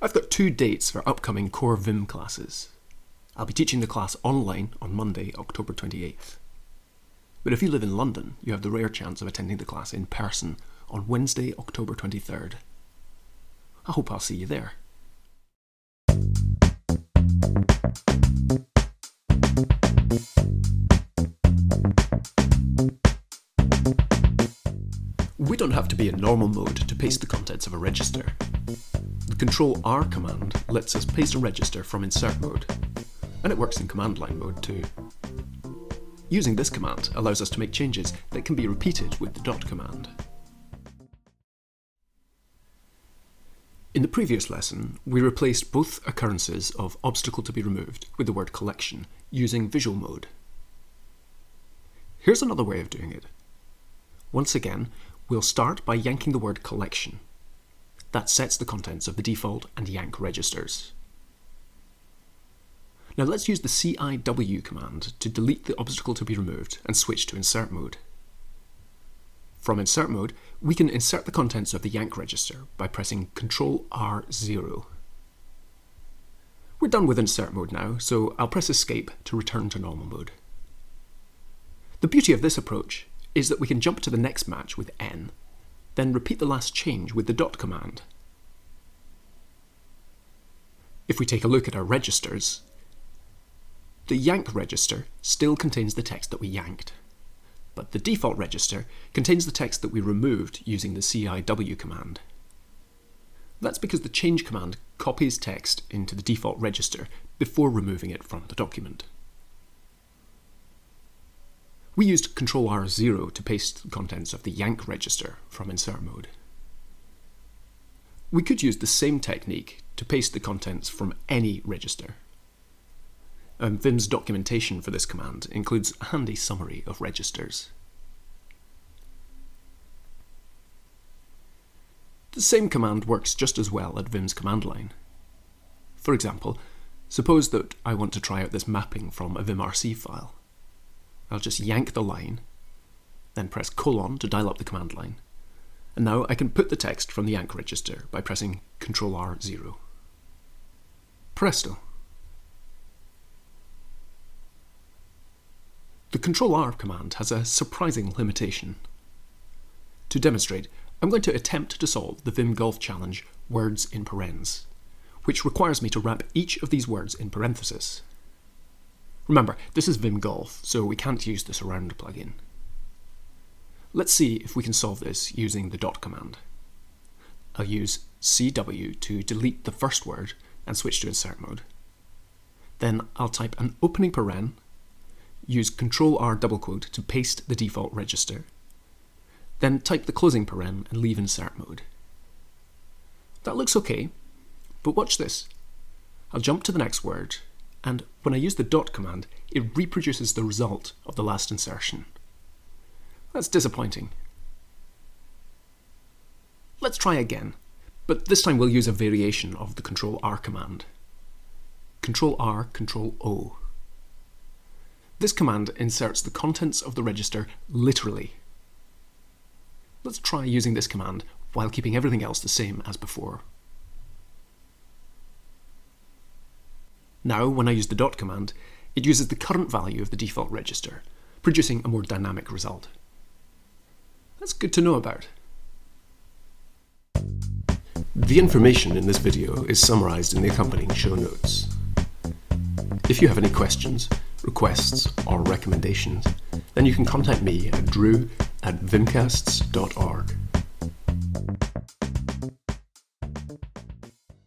I've got two dates for upcoming core Vim classes. I'll be teaching the class online on Monday, October 28th. But if you live in London, you have the rare chance of attending the class in person on Wednesday, October 23rd. I hope I'll see you there. We don't have to be in normal mode to paste the contents of a register. The Control R command lets us paste a register from insert mode, and it works in command line mode too. Using this command allows us to make changes that can be repeated with the dot command. In the previous lesson, we replaced both occurrences of obstacle to be removed with the word collection using visual mode. Here's another way of doing it. Once again, we'll start by yanking the word collection. That sets the contents of the default and yank registers. Now let's use the CIW command to delete the obstacle to be removed and switch to insert mode. From insert mode, we can insert the contents of the yank register by pressing Ctrl R0. We're done with insert mode now, so I'll press escape to return to normal mode. The beauty of this approach is that we can jump to the next match with n, then repeat the last change with the dot command. If we take a look at our registers, the yank register still contains the text that we yanked, but the default register contains the text that we removed using the CIW command. That's because the change command copies text into the default register before removing it from the document. We used Ctrl R0 to paste the contents of the yank register from insert mode. We could use the same technique to paste the contents from any register. Um, Vim's documentation for this command includes a handy summary of registers. The same command works just as well at Vim's command line. For example, suppose that I want to try out this mapping from a vimrc file. I'll just yank the line, then press colon to dial up the command line. And now I can put the text from the yank register by pressing Ctrl R0. Presto! The Ctrl R command has a surprising limitation. To demonstrate, I'm going to attempt to solve the Vim Golf challenge words in parens, which requires me to wrap each of these words in parentheses. Remember, this is Vim Golf, so we can't use the surround plugin. Let's see if we can solve this using the dot command. I'll use CW to delete the first word and switch to insert mode. Then I'll type an opening paren, use Ctrl R double quote to paste the default register, then type the closing paren and leave insert mode. That looks okay, but watch this. I'll jump to the next word and when I use the dot command, it reproduces the result of the last insertion. That's disappointing. Let's try again, but this time we'll use a variation of the Control R command. Control R, Control O. This command inserts the contents of the register literally. Let's try using this command while keeping everything else the same as before. Now, when I use the dot command, it uses the current value of the default register, producing a more dynamic result. That's good to know about. The information in this video is summarised in the accompanying show notes. If you have any questions, requests, or recommendations, then you can contact me at drew at vimcasts.org.